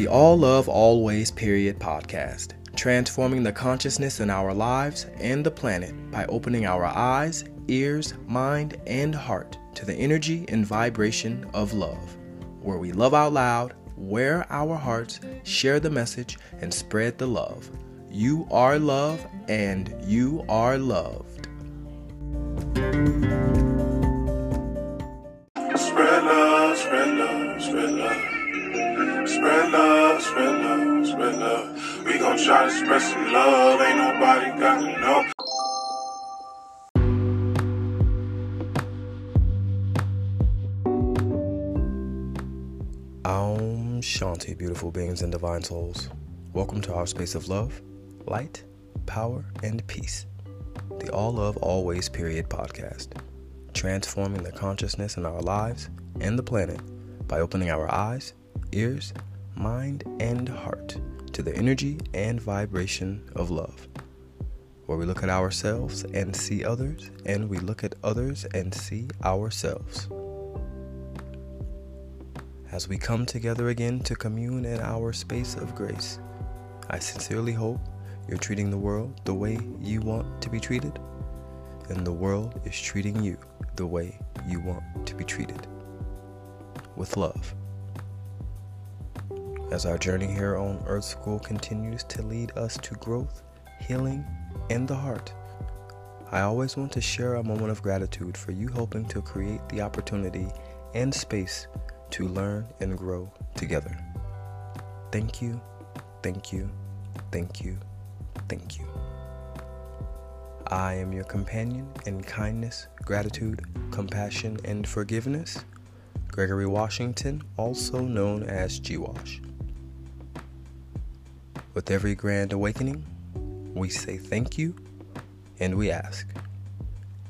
the All Love Always Period podcast, transforming the consciousness in our lives and the planet by opening our eyes, ears, mind, and heart to the energy and vibration of love, where we love out loud, wear our hearts, share the message, and spread the love. You are love, and you are loved. Spread love, spread love, spread love. Spread love, gon' try to spread some love. Ain't nobody got know. Om Shanti, beautiful beings and divine souls. Welcome to our space of love, light, power, and peace. The All Love Always Period podcast, transforming the consciousness in our lives and the planet by opening our eyes, ears, mind, and heart to the energy and vibration of love. Where we look at ourselves and see others, and we look at others and see ourselves as we come together again to commune in our space of grace. I sincerely hope you're treating the world the way you want to be treated, and the world is treating you the way you want to be treated. With love. As our journey here on Earth School continues to lead us to growth, healing, and the heart, I always want to share a moment of gratitude for you helping to create the opportunity and space to learn and grow together. Thank you, thank you, thank you, thank you. I am your companion in kindness, gratitude, compassion, and forgiveness, Gregory Washington, also known as G Wash. With every grand awakening, we say thank you and we ask,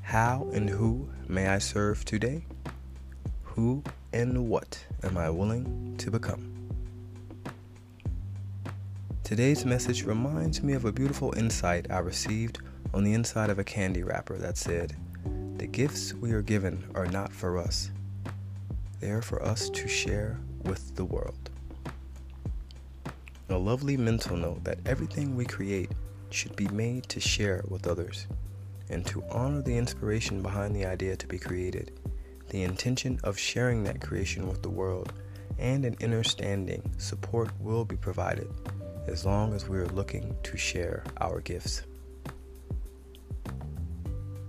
How and who may I serve today? Who and what am I willing to become? Today's message reminds me of a beautiful insight I received on the inside of a candy wrapper that said, The gifts we are given are not for us, they are for us to share with the world. A lovely mental note that everything we create should be made to share with others and to honor the inspiration behind the idea to be created the intention of sharing that creation with the world, and an understanding support will be provided as long as we are looking to share our gifts.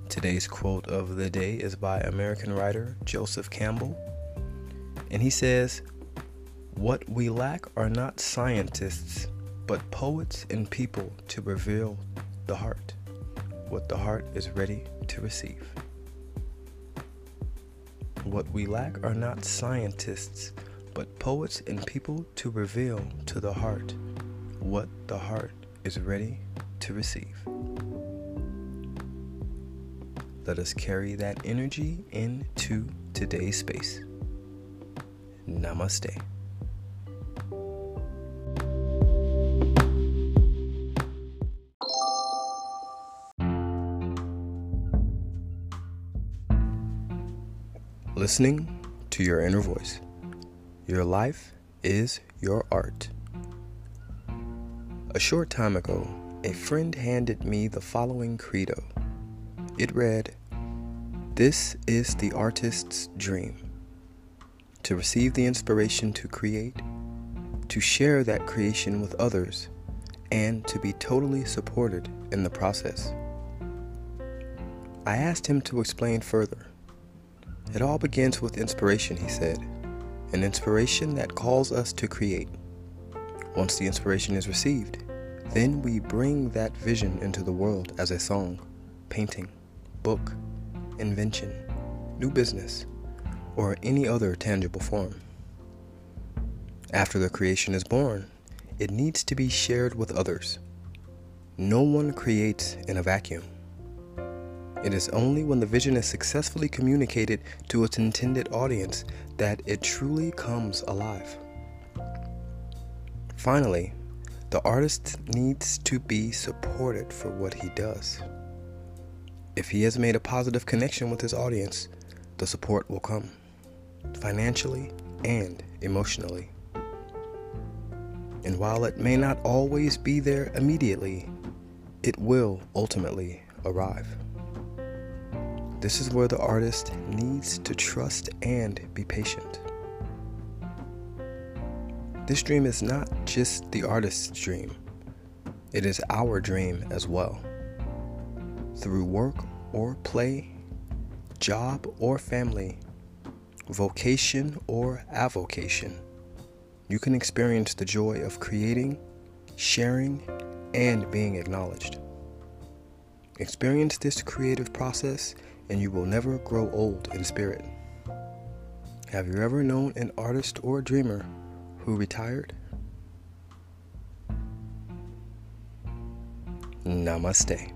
Today's quote of the day is by American writer Joseph Campbell, and he says, What we lack are not scientists, but poets and people to reveal the heart, what the heart is ready to receive. What we lack are not scientists, but poets and people to reveal to the heart what the heart is ready to receive. Let us carry that energy into today's space. Namaste. Listening to your inner voice. Your life is your art. A short time ago, a friend handed me the following credo. It read, This is the artist's dream to receive the inspiration to create, to share that creation with others, and to be totally supported in the process. I asked him to explain further. It all begins with inspiration, he said, an inspiration that calls us to create. Once the inspiration is received, then we bring that vision into the world as a song, painting, book, invention, new business, or any other tangible form. After the creation is born, it needs to be shared with others. No one creates in a vacuum. It is only when the vision is successfully communicated to its intended audience that it truly comes alive. Finally, the artist needs to be supported for what he does. If he has made a positive connection with his audience, the support will come financially and emotionally. And while it may not always be there immediately, it will ultimately arrive. This is where the artist needs to trust and be patient. This dream is not just the artist's dream, it is our dream as well. Through work or play, job or family, vocation or avocation, you can experience the joy of creating, sharing, and being acknowledged. Experience this creative process and you will never grow old in spirit. Have you ever known an artist or a dreamer who retired? Namaste.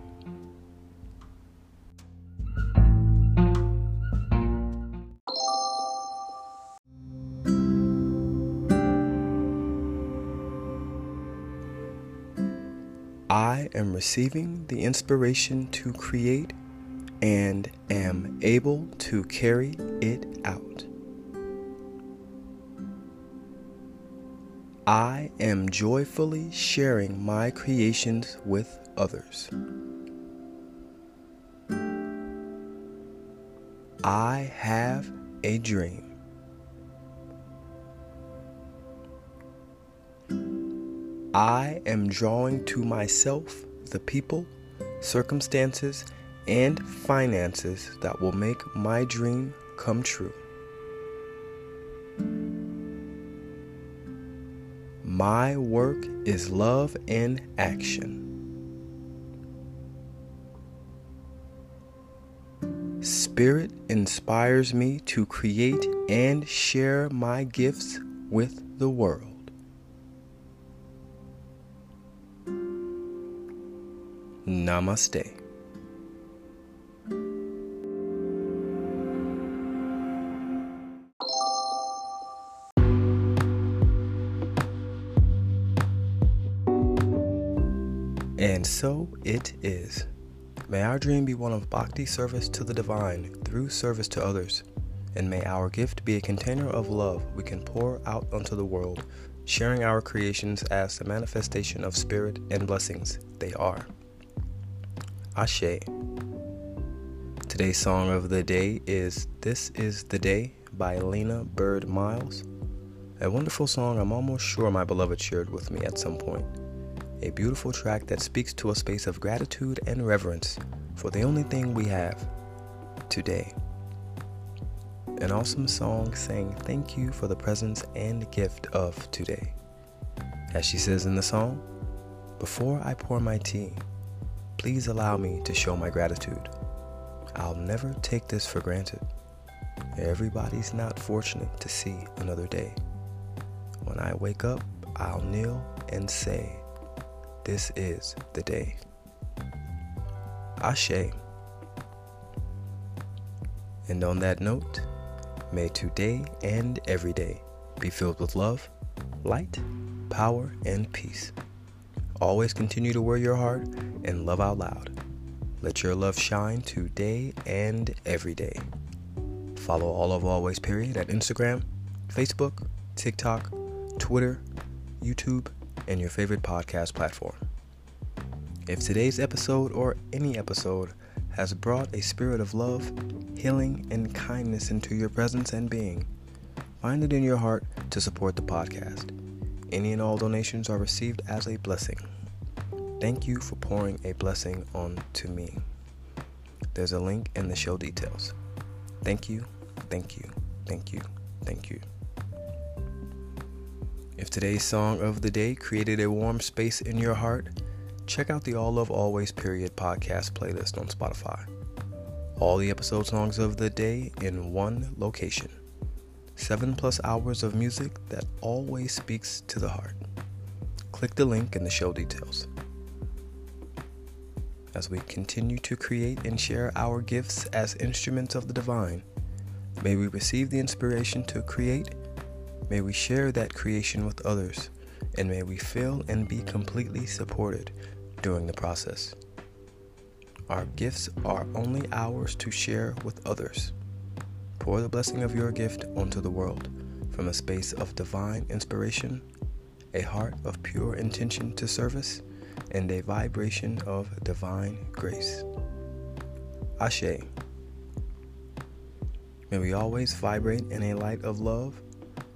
I am receiving the inspiration to create and am able to carry it out. I am joyfully sharing my creations with others. I have a dream. I am drawing to myself the people, circumstances, and finances that will make my dream come true. My work is love in action. Spirit inspires me to create and share my gifts with the world. Namaste. And so it is. May our dream be one of bhakti service to the divine through service to others. And may our gift be a container of love we can pour out onto the world, sharing our creations as the manifestation of spirit and blessings they are. Ashe. Today's song of the day is This Is the Day by Lena Byrd Miles. A wonderful song I'm almost sure my beloved shared with me at some point. A beautiful track that speaks to a space of gratitude and reverence for the only thing we have today. An awesome song saying thank you for the presence and gift of today. As she says in the song, Before I pour my tea, Please allow me to show my gratitude. I'll never take this for granted. Everybody's not fortunate to see another day. When I wake up, I'll kneel and say, This is the day. Ashe. And on that note, may today and every day be filled with love, light, power, and peace. Always continue to wear your heart and love out loud. Let your love shine today and every day. Follow All Love Always Period at Instagram, Facebook, TikTok, Twitter, YouTube, and your favorite podcast platform. If today's episode or any episode has brought a spirit of love, healing, and kindness into your presence and being, find it in your heart to support the podcast. Any and all donations are received as a blessing. Thank you for pouring a blessing on to me. There's a link in the show details. Thank you, thank you, thank you, thank you. If today's song of the day created a warm space in your heart, check out the All Love Always Period podcast playlist on Spotify. All the episode songs of the day in one location. Seven plus hours of music that always speaks to the heart. Click the link in the show details. As we continue to create and share our gifts as instruments of the divine, may we receive the inspiration to create, may we share that creation with others, and may we feel and be completely supported during the process. Our gifts are only ours to share with others. Pour the blessing of your gift onto the world from a space of divine inspiration a heart of pure intention to service, and a vibration of divine grace. Ashe. May we always vibrate in a light of love,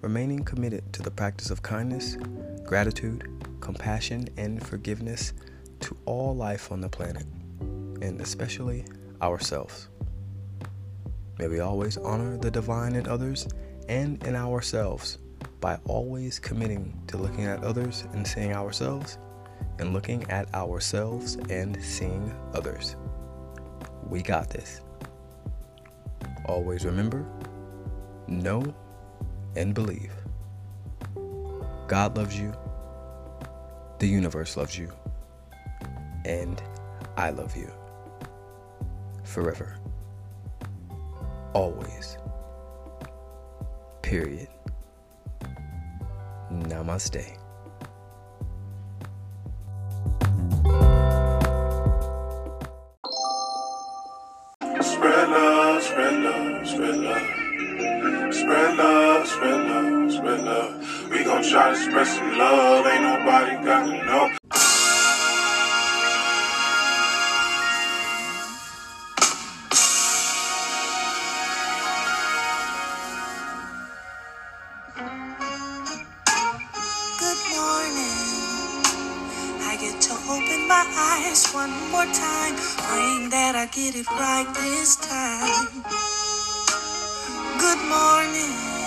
remaining committed to the practice of kindness, gratitude, compassion, and forgiveness to all life on the planet, and especially ourselves. May we always honor the divine in others and in ourselves by always committing to looking at others and seeing ourselves, and looking at ourselves and seeing others. We got this. Always remember, know, and believe. God loves you, the universe loves you, and I love you. Forever. Always. Period. Namaste. Spread love, spread love, spread love. Spread love, love. We gon' try to spread some love. Ain't nobody got to know. Good morning. I get to open my eyes one more time, praying that I get it right this time. Good morning.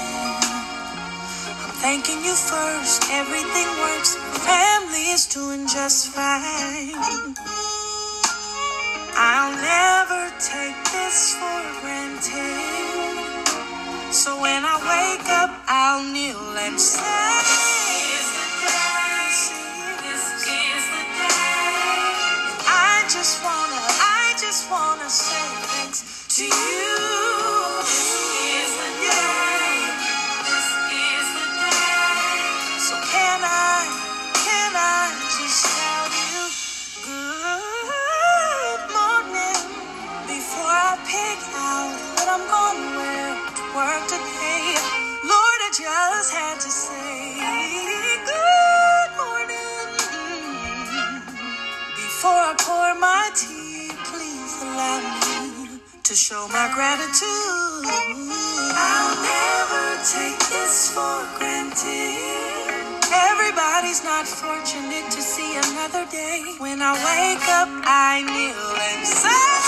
Thanking you first. Everything works. Family is doing just fine. I'll never take this for granted. So when I wake up, I'll kneel and say, just wanna, I just wanna say thanks to you. My tea, please allow me to show my gratitude. I'll never take this for granted. Everybody's not fortunate to see another day. When I wake up, I kneel and say,